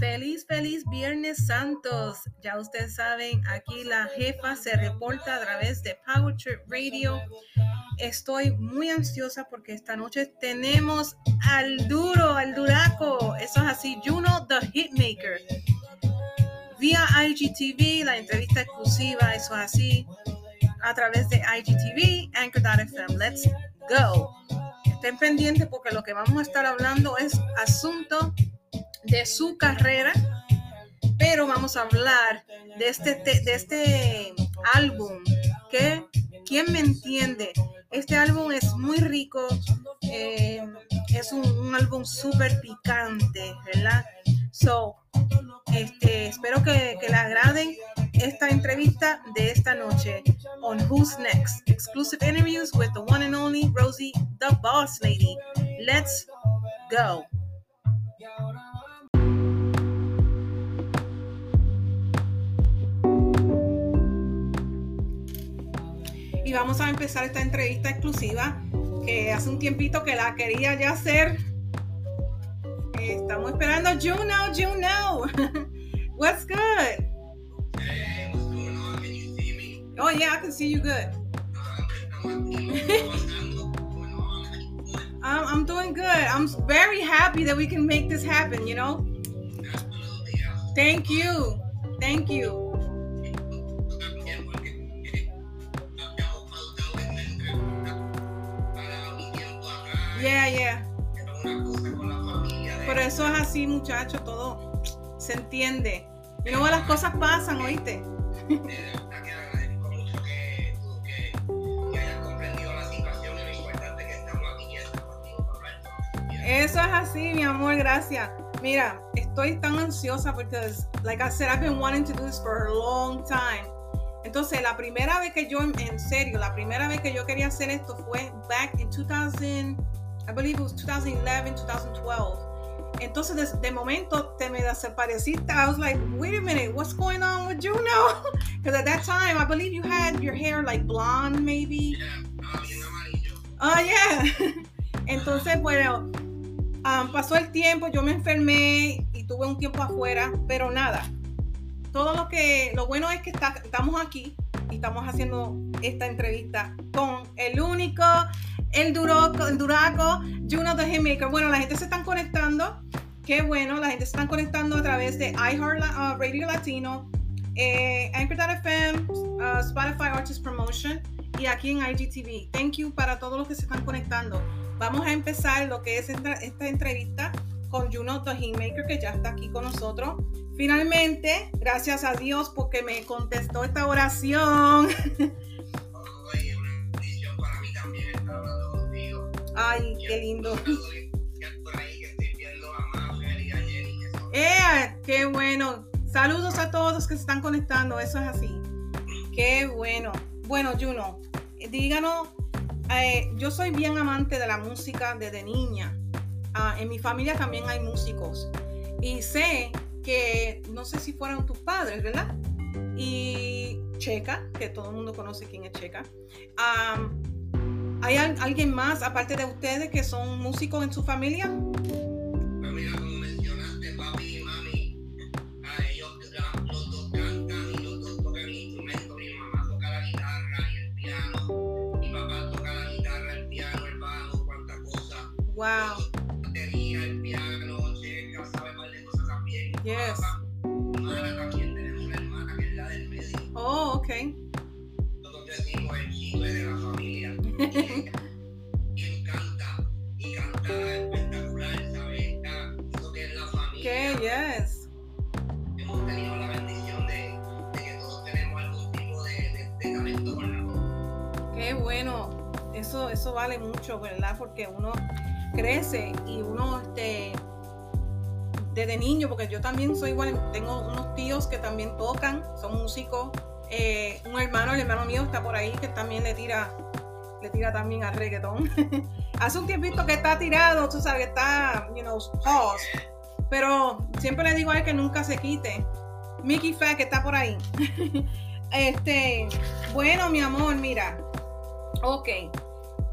Feliz, feliz Viernes Santos. Ya ustedes saben, aquí la jefa se reporta a través de Power Trip Radio. Estoy muy ansiosa porque esta noche tenemos al duro, al duraco. Eso es así, Juno the Hitmaker. Vía IGTV, la entrevista exclusiva, eso es así, a través de IGTV, Anchor.fm. Let's go. Estén pendientes porque lo que vamos a estar hablando es asunto de su carrera, pero vamos a hablar de este, de este álbum que, ¿quién me entiende? Este álbum es muy rico, eh, es un, álbum súper picante, ¿verdad? So, este, espero que, que le agraden esta entrevista de esta noche on Who's Next. Exclusive interviews with the one and only Rosie, the boss lady. Let's go. Y vamos a empezar esta entrevista exclusiva que hace un tiempito que la quería ya hacer. Estamos esperando Juno, Juno. What's good? Oh yeah, I can see you good. I'm, I'm doing good. I'm very happy that we can make this happen, you know? Thank you. Thank you. Yeah, yeah. Pero eso es así, muchachos, todo se entiende. Y luego las cosas pasan, ¿oíste? Eso es así, mi amor, gracias. Mira, estoy tan ansiosa porque, like I said, I've been wanting to do this for a long time. Entonces, la primera vez que yo, en serio, la primera vez que yo quería hacer esto fue back in 2000. I believe it was 2011, 2012. Entonces, de, de momento te me desapareciste. I was like, wait a minute, what's going on with Juno? Because at that time, I believe you had your hair like blonde, maybe. Oh, yeah. Entonces, bueno, um, pasó el tiempo, yo me enfermé y tuve un tiempo afuera, pero nada. Todo lo que, lo bueno es que está, estamos aquí y estamos haciendo esta entrevista con el único el Duraco, el Duraco, Juno the Hitmaker. Bueno, la gente se están conectando. Qué bueno, la gente se están conectando a través de iHeart uh, Radio Latino, eh, Anchor.fm, uh, Spotify Artist Promotion y aquí en IGTV. Thank you para todos los que se están conectando. Vamos a empezar lo que es esta, esta entrevista con Juno the Hitmaker, que ya está aquí con nosotros. Finalmente, gracias a Dios porque me contestó esta oración. Ay, qué lindo. ¡Eh! ¡Qué bueno! Saludos a todos que se están conectando, eso es así. ¡Qué bueno! Bueno, Juno, díganos, eh, yo soy bien amante de la música desde niña. Ah, en mi familia también hay músicos. Y sé que, no sé si fueron tus padres, ¿verdad? Y Checa, que todo el mundo conoce quién es Checa. ¿Hay alguien más, aparte de ustedes, que son músicos en su familia? Mira, como mencionaste, papi y mami, a ellos los dos cantan y los dos tocan instrumentos. Mi mamá toca la guitarra y el piano. Mi papá toca la guitarra, el piano, el bajo, cuántas cosas. Wow. Porque uno crece y uno, este, desde niño, porque yo también soy igual, tengo unos tíos que también tocan, son músicos. Eh, un hermano, el hermano mío está por ahí que también le tira le tira también al reggaetón. Hace un tiempito que está tirado, tú sabes, está, you know, pause. Pero siempre le digo a él que nunca se quite. Mickey Fat, que está por ahí. este, bueno, mi amor, mira. Ok.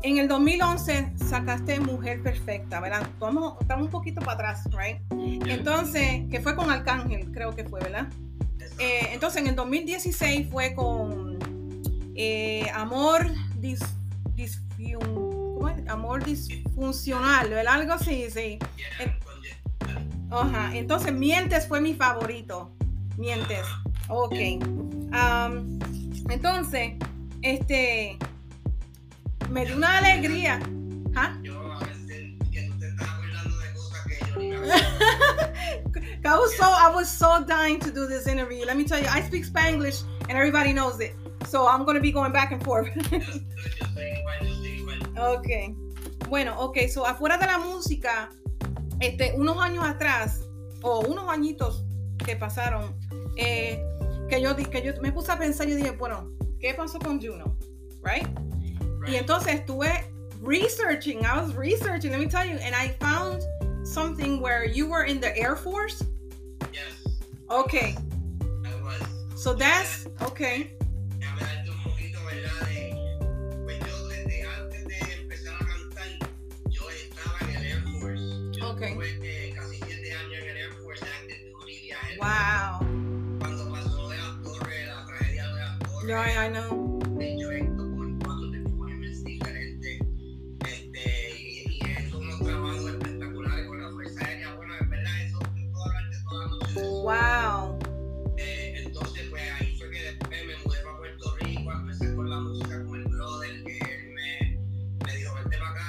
En el 2011 sacaste Mujer Perfecta, ¿verdad? Vamos, estamos un poquito para atrás, ¿right? Entonces, que fue con Arcángel, creo que fue, ¿verdad? Eh, entonces, en el 2016 fue con eh, Amor dis, ¿cómo es? Amor Disfuncional, ¿verdad? Algo así, sí. Ajá, entonces Mientes fue mi favorito. Mientes. Ok. Um, entonces, este, me dio una alegría. ¿Ah? Yo a veces que tú te estás hablando de cosas que yo ni me I was so I was so dying to do this interview. Let me tell you, I speak Spanglish and everybody knows it. So I'm going to be going back and forth. ok. Bueno, ok, so afuera de la música, este, unos años atrás, o unos añitos que pasaron, eh, que, yo, que yo me puse a pensar y dije, bueno, ¿qué pasó con Juno? Right? Y entonces estuve researching, I was researching, let me tell you, and I found something where you were in the Air Force. Yes. Okay. I was. So that's okay. Okay. casi siete años en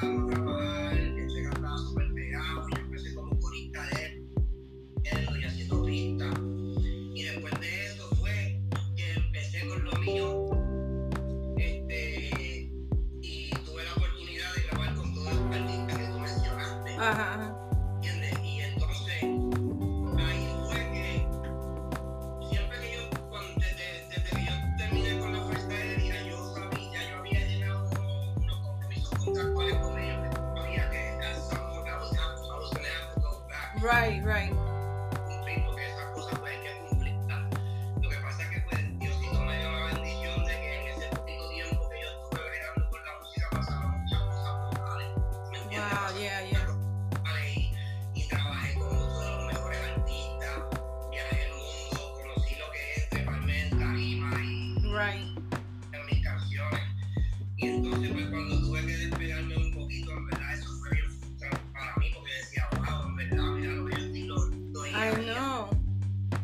Right, Y entonces, pues cuando tuve que despegarme un poquito, en verdad, eso fue bien frustrante para mí, porque decía, wow, en verdad, mira lo que yo estoy logrando. I know.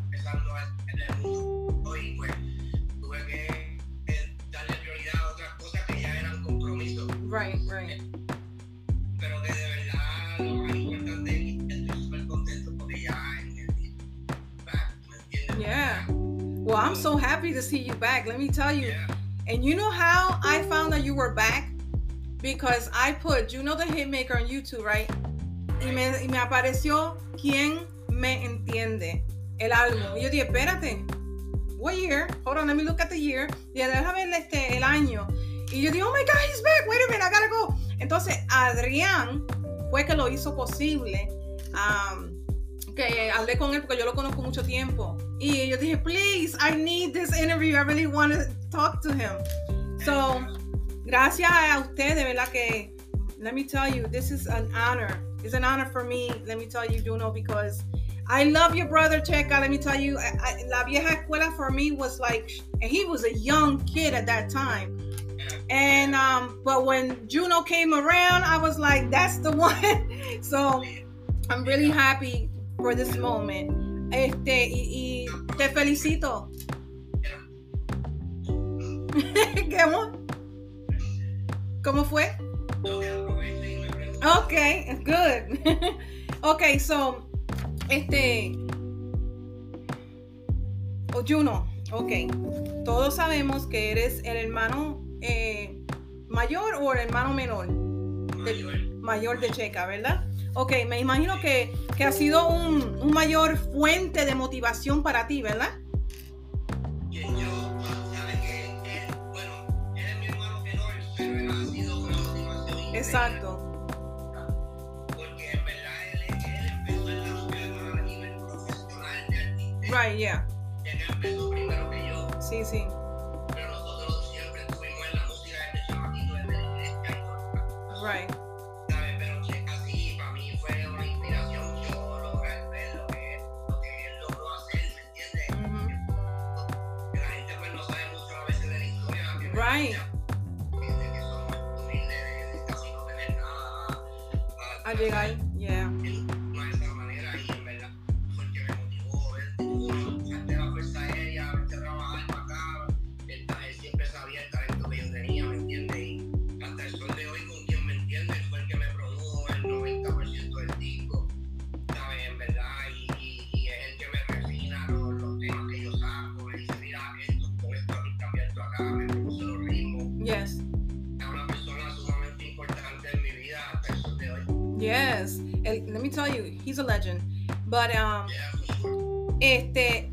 Empezando el mundo, y pues tuve que eh, darle prioridad a otras cosas que ya eran compromisos. Right, right. Pero que de verdad, lo más importante es que estoy súper contento porque ya en el back, ¿me entiendes? Yeah. Well, I'm so happy to see you back. Let me tell you. Yeah. And you know how I found that you were back? Because I put you know the Hitmaker on YouTube, right? Y me, y me apareció ¿Quién me entiende? El álbum. Y yo dije, espérate. What year? Hold on, let me look at the year. Y déjame ver este, el año. Y yo dije, oh my God, he's back. Wait a minute, I gotta go. Entonces, Adrián fue que lo hizo posible. Um, que hablé con él porque yo lo conozco mucho tiempo. Y yo dije, please, I need this interview. I really want to talk to him. So, gracias a usted, de verdad que, let me tell you, this is an honor. It's an honor for me, let me tell you, Juno, because I love your brother, Checa. Let me tell you, I, I, La Vieja Escuela for me was like, and he was a young kid at that time. And um, but when Juno came around, I was like, that's the one. so I'm really happy for this moment. Este, y, y te felicito. ¿Cómo? ¿Cómo fue? Ok, good. ok, so, este, oh, Juno, ok, todos sabemos que eres el hermano eh, mayor o el hermano menor. mayor de Checa, ¿verdad? Ok, me imagino que, que ha sido un, un, mayor fuente de motivación para ti, ¿verdad? Exacto. Porque en verdad él, él empezó en la escuela a nivel profesional de artista. Right, yeah. Él empezó primero que yo. Sí, sí. Pero nosotros siempre estuvimos en la música desde chamatito, desde la iglesia Ay. Al llegar. me tell you, he's a legend. But, um, este,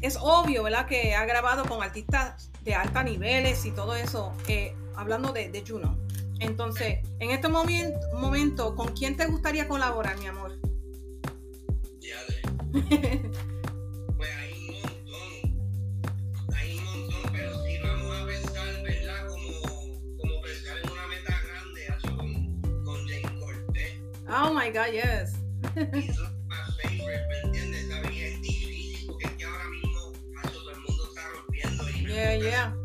es obvio, ¿verdad? Que ha grabado con artistas de alta niveles y todo eso, eh, hablando de, Juno. Entonces, en este momento, momento, ¿con quién te gustaría colaborar, mi amor? Oh my God, yes. yeah, yeah.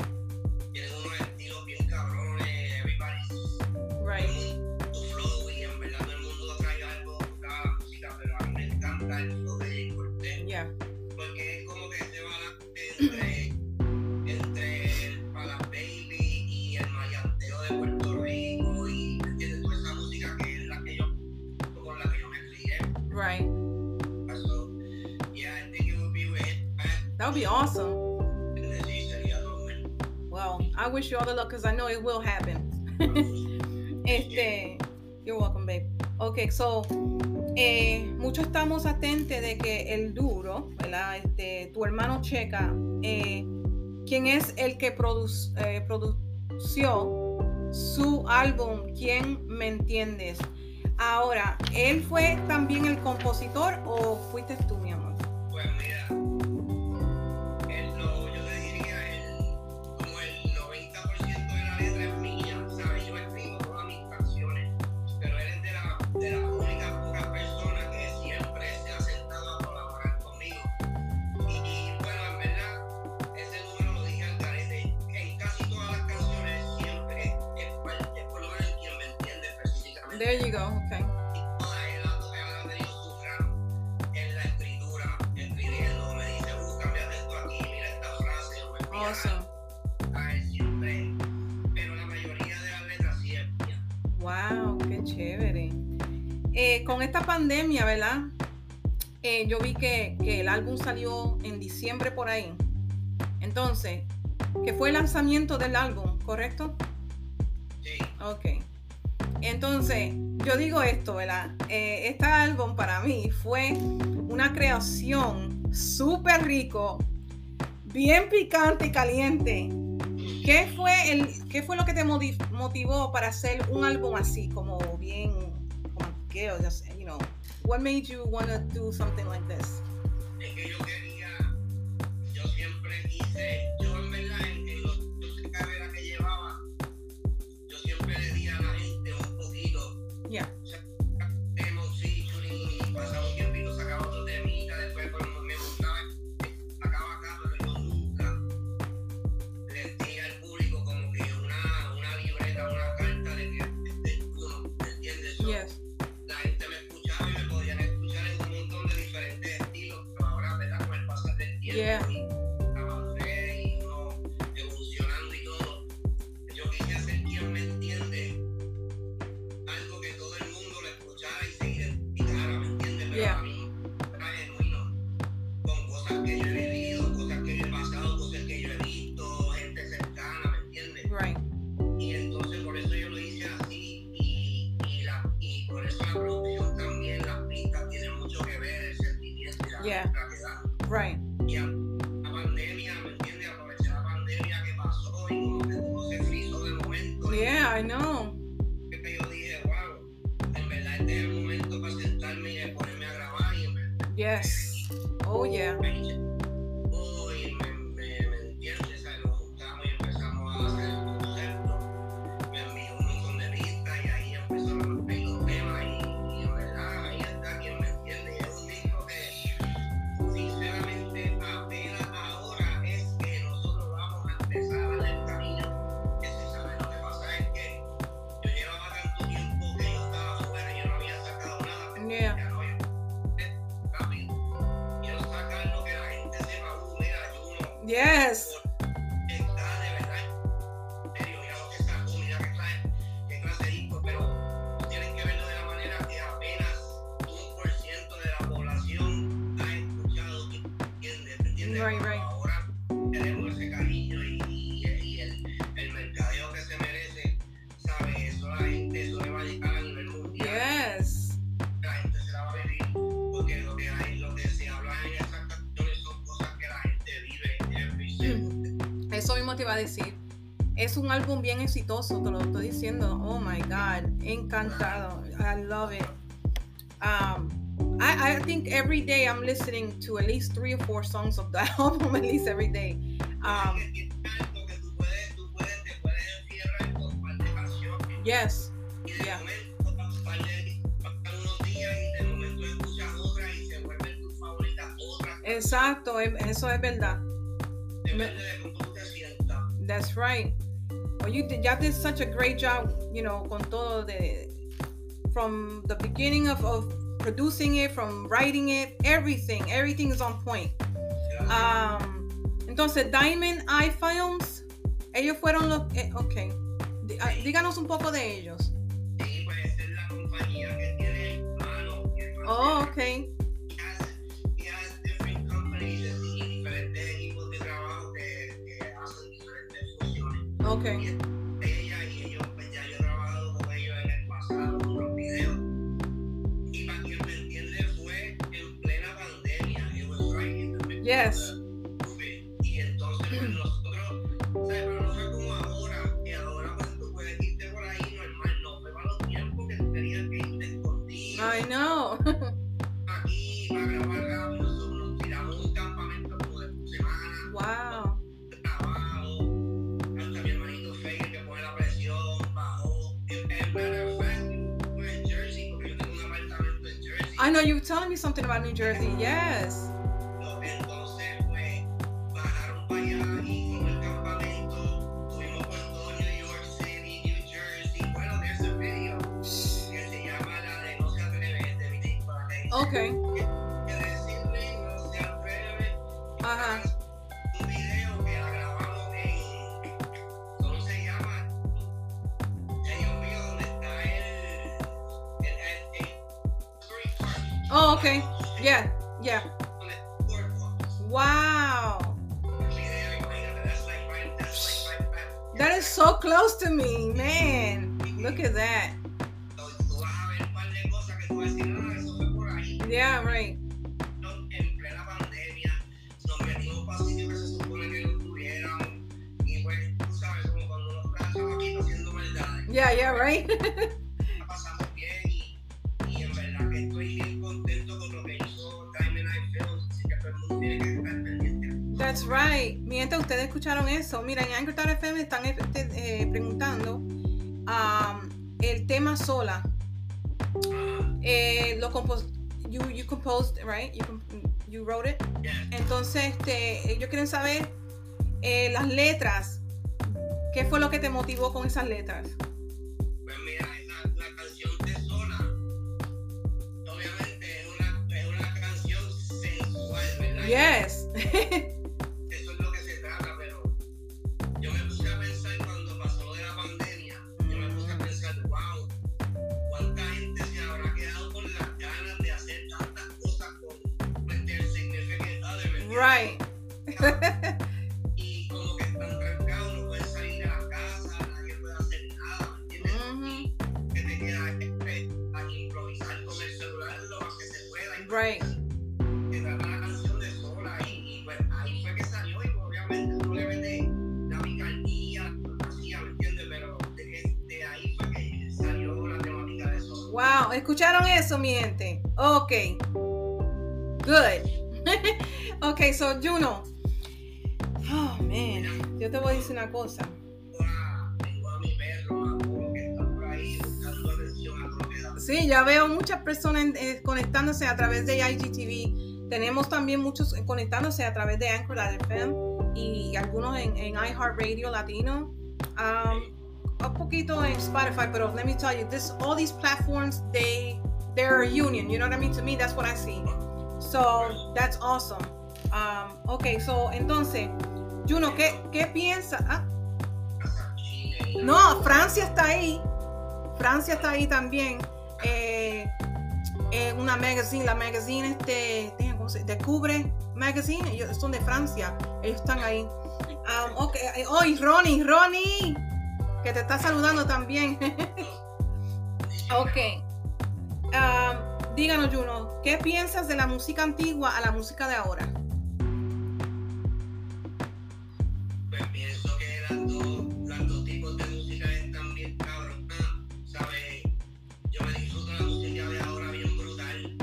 wish you all the luck because I know it will happen. este, you're welcome, babe. Ok, so, eh, estamos atentos de que el duro, ¿verdad? Este, tu hermano checa, eh, quién es el que produ eh, produció su álbum, quién me entiendes. Ahora, ¿él fue también el compositor o fuiste tú, mi? There you go, okay. Awesome. Wow, qué chévere. Eh, con esta pandemia, ¿verdad? Eh, yo vi que, que, el álbum salió en diciembre por ahí. Entonces, que fue el lanzamiento del álbum, ¿correcto? Yo digo esto, ¿verdad? Eh, este álbum para mí fue una creación súper rico, bien picante y caliente. ¿Qué fue, el, qué fue lo que te motivó para hacer un álbum así, como bien, como, girl, just, you know, what made you want to do something like this? Es que yo quería, yo siempre quise Yes. Álbum bien exitoso, te lo estoy diciendo. Oh my God, encantado. I love it. Um, I, I think every day I'm listening to at least three or four songs of that album, at least every day. Um, yes, Yeah. exacto, eso es verdad. That's right. Well, you did, ya did such a great job, you know, con todo de from the beginning of, of producing it, from writing it, everything, everything is on point. Um, entonces, Diamond Eye Films, ellos fueron los, eh, ok, Di- ah, díganos un poco de ellos. y pues es la compañía que tiene hermanos y hermanas Oh, ok, ok, ella y ellos, pues ya yo he trabajado con ellos en el pasado, en unos videos. Y para quien me entiende, fue en plena pandemia. It was right in the middle Yes. Y entonces, pues nosotros, ¿sabes? Pero no fue como ahora, que ahora pues tú puedes irte por ahí normal. No, fue para los tiempos que tú tenías que irte escondido I know. know you were telling me something about New Jersey. Yes. To me, man. Look at that. Tú vas a ver un That's right. Mientras ustedes escucharon eso, mira, en Anchor FM están este, eh, preguntando um, el tema sola. Eh, lo compos you, you composed, right? You, you wrote it. yeah. Entonces, este, ellos quieren saber eh, las letras. ¿Qué fue lo que te motivó con esas letras? Pues mira, la canción de Sola, obviamente es una, es una canción sensual, ¿verdad? Yes. eso, mi gente? Ok. Good. ok, so Juno. Oh, man. Yo te voy a decir una cosa. A a a. Sí, ya veo muchas personas eh, conectándose a través de IGTV. Tenemos también muchos conectándose a través de Anchor FM y algunos en, en iHeartRadio Latino. Um, un poquito en Spotify, pero let me tell you, this all these platforms they they're a union. You know what I mean? To me, that's what I see. So that's awesome. Um, ok, so, entonces, Juno, ¿qué, qué piensas? Ah, no, Francia está ahí. Francia está ahí también. Eh, eh, una magazine, la magazine este, ¿cómo se Descubre Magazine, ellos son de Francia, ellos están ahí. Um, ok, eh, oh, Ronnie, Ronnie, que te está saludando también. ok. Um, díganos, Juno, ¿qué piensas de la música antigua a la música de ahora? Pues pienso que las dos, las dos tipos de música están bien cabrón. ¿sabes? Yo me disfruto la música de ahora bien brutal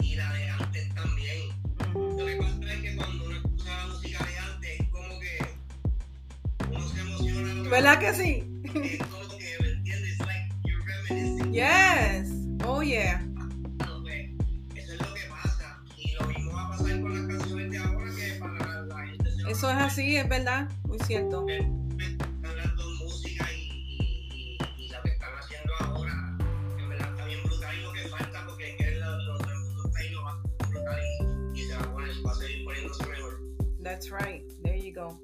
y la de antes también. Lo que pasa es que cuando uno escucha la música de antes, es como que uno se emociona. ¿Verdad que sí? Es como que, ¿me entiendes? Like, you're reminiscing. Yes. Yeah. Eso es lo que pasa. Y lo mismo va a pasar con las canciones de ahora que para la gente se va Eso es así, es verdad. Muy cierto. That's right. There you go.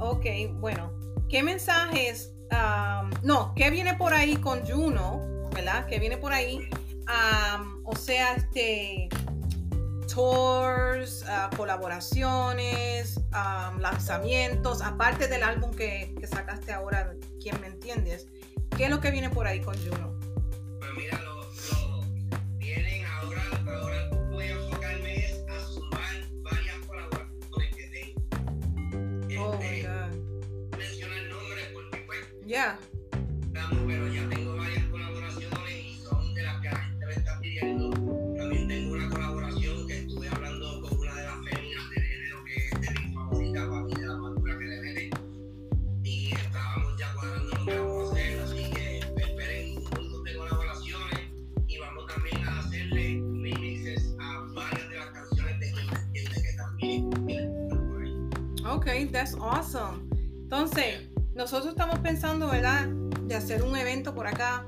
Ok, bueno. ¿Qué mensajes? um, no, ¿qué viene por ahí con Juno? ¿Verdad? ¿Qué viene por ahí? Um, o sea, este tours, ah, colaboraciones, um, lanzamientos, aparte del álbum que, que sacaste ahora, ¿quién me entiendes? ¿Qué es lo que viene por ahí con Juno? Pues mira, lo Ok, that's awesome. Entonces, nosotros estamos pensando, ¿verdad? De hacer un evento por acá.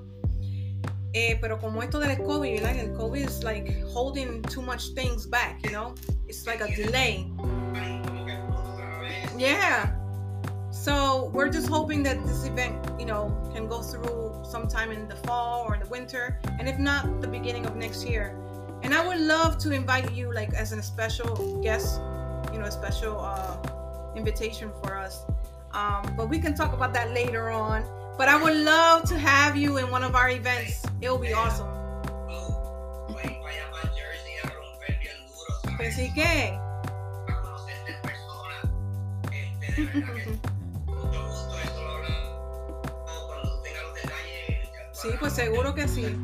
Eh, pero como esto del COVID, ¿verdad? El COVID is like holding too much things back, you know? It's like a delay. Yeah. So we're just hoping that this event, you know, can go through sometime in the fall or in the winter, and if not, the beginning of next year. And I would love to invite you, like, as a special guest, you know, a special uh, invitation for us. Um, but we can talk about that later on. But I would love to have you in one of our events. It will be awesome. Oh, voy para allá para Jersey a romper bien duro, ¿sabes? Pues sí que. Sí, pues seguro que sí.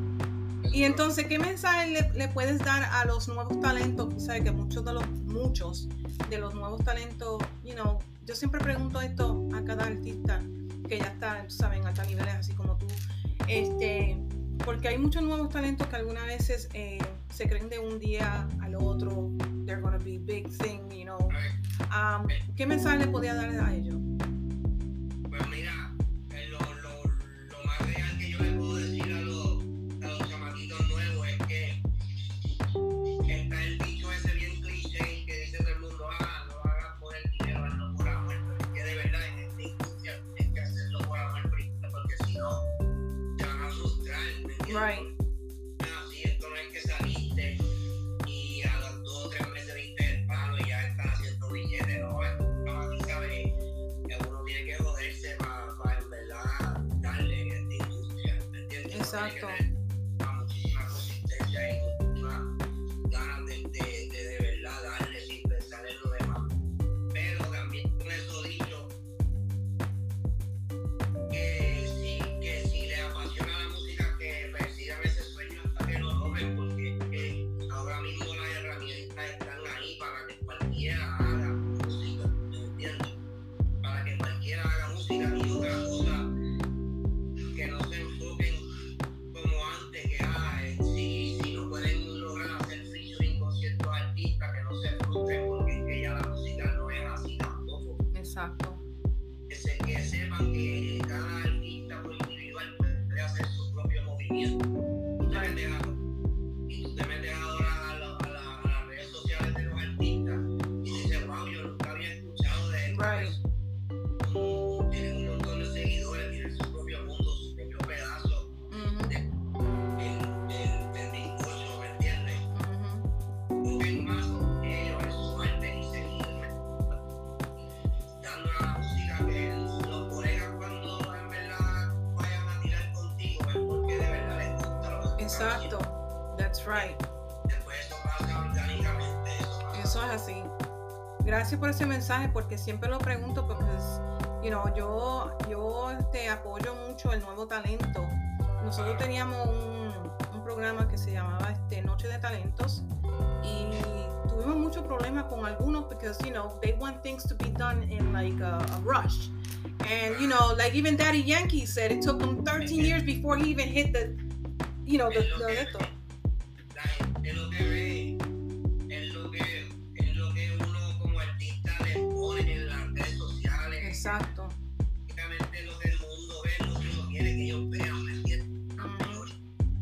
Y entonces, ¿qué mensaje le, le puedes dar a los nuevos talentos? Sabes que muchos de los, muchos de los nuevos talentos, you know, yo siempre pregunto esto a cada artista que ya está, tú sabes, en altos niveles, así como tú. Este, porque hay muchos nuevos talentos que algunas veces eh, se creen de un día al otro, they're gonna be big thing, you know. Um, ¿Qué mensaje le podía dar a ellos? Eso es así. Gracias por ese mensaje porque siempre lo pregunto porque, you know, yo, yo este, apoyo mucho el nuevo talento. Nosotros teníamos un, un programa que se llamaba este, Noche de Talentos y tuvimos mucho problema con algunos because, you know, they want things to be done in like a, a rush. And, you know, like even Daddy Yankee said it took him 13 years before he even hit the, you know, the, lo the, Exacto. Básicamente lo que el mundo ve, lo que uno quiere que ellos vean, ¿me entiendes? Ujú.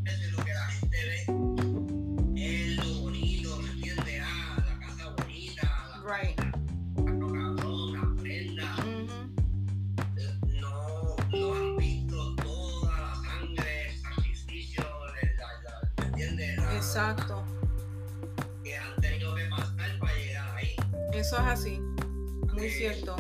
Eso es lo que la gente ve. Es lo bonito, ¿me entiendes? Ah, la casa bonita, la Right. la prenda. Ujú. No, no han visto toda la sangre, el sacrificio, ¿me entiendes? La- Exacto. Que han tenido que pasar para llegar ahí. Eso es así. Muy cierto.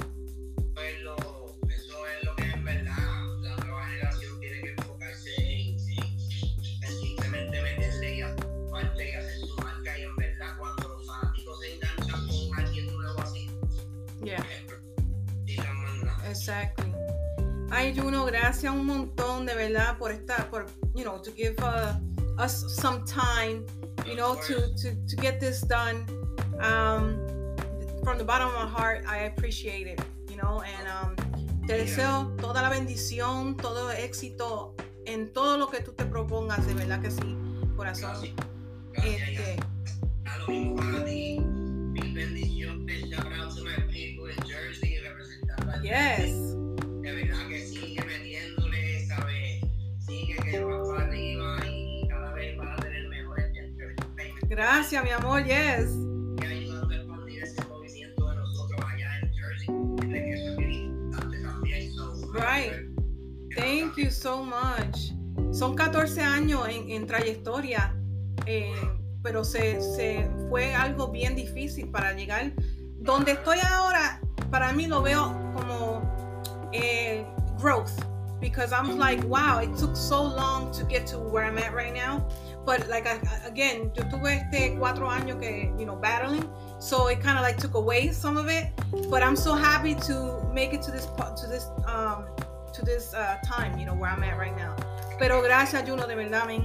Exactly. Ay, Juno, gracias un montón de verdad por estar, por, you know, to give uh, us some time, you know, to, to, to get this done. Um, from the bottom of my heart, I appreciate it, you know, and um, te Yeah. deseo toda la bendición, todo el éxito en todo lo que tú te propongas, de verdad que sí, corazón. Gracias. Gracias, Este, yes. de verdad que sigue metiéndole, ¿sabes? Sigue que va para arriba y cada vez va a tener mejores entertainment. Gracias, mi amor, yes. Y ayudando a expandir ese movimiento de nosotros allá en Jersey. De que eso es bien importante también. So, Right. Thank you so much. Son 14 años en, en trayectoria, eh, pero se, se fue algo bien difícil para llegar. Donde estoy ahora, para mí lo veo eh, growth, because I'm like, wow, it took so long to get to where I'm at right now. But like I, again, yo tuve este cuatro años que, you know, battling, so it kind of like took away some of it. But I'm so happy to make it to this to this um to this uh, time, you know, where I'm at right now. Pero gracias, Juno, de verdad, men.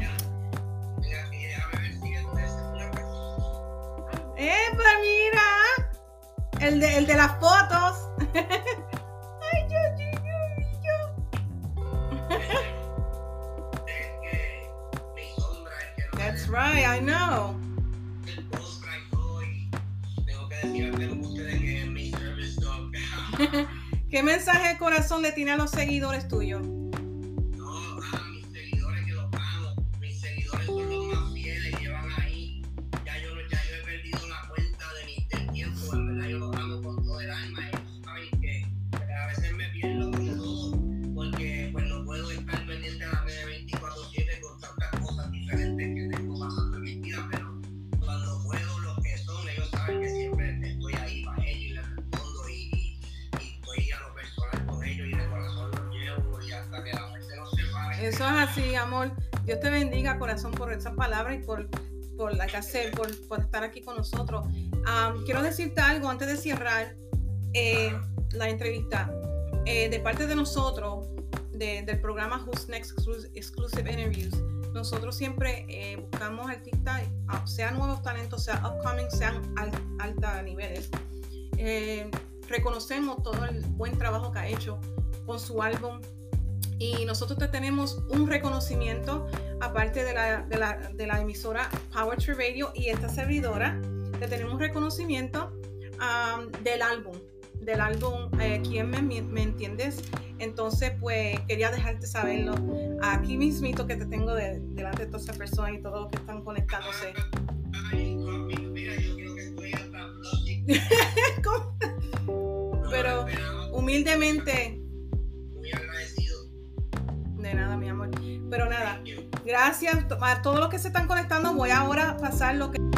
Mira, y déjame ver si este es una cosa. ¡Epa, mira! El de, el de las fotos. mi service dog. ¿Qué mensaje de corazón le tiene a los seguidores tuyos? Dios te bendiga, corazón, por esas palabras y por, por la que hacer, por, por estar aquí con nosotros. Am, quiero decirte algo antes de cerrar eh, la entrevista. Eh, de parte de nosotros, de- del programa Who's Next Exclus- Exclusive Interviews, nosotros siempre eh, buscamos artistas, ah, sean nuevos talentos, sea upcoming, sean al, alta niveles. Eh, reconocemos todo el buen trabajo que ha hecho con su álbum y nosotros te tenemos un reconocimiento aparte de la, de la, de la emisora Power Tree Radio y esta servidora te tenemos un reconocimiento um, del álbum del álbum eh, ¿Quién me, me entiendes? Entonces pues quería dejarte saberlo aquí mismito que te tengo de- delante de todas esas personas y todos los que están conectándose Ay, papi, mira, yo creo que estoy hasta blushing. ¿Cómo? No me Pero- humildemente. Nada mi amor pero nada. Gracias a todos los que se están conectando. Voy ahora a pasar lo que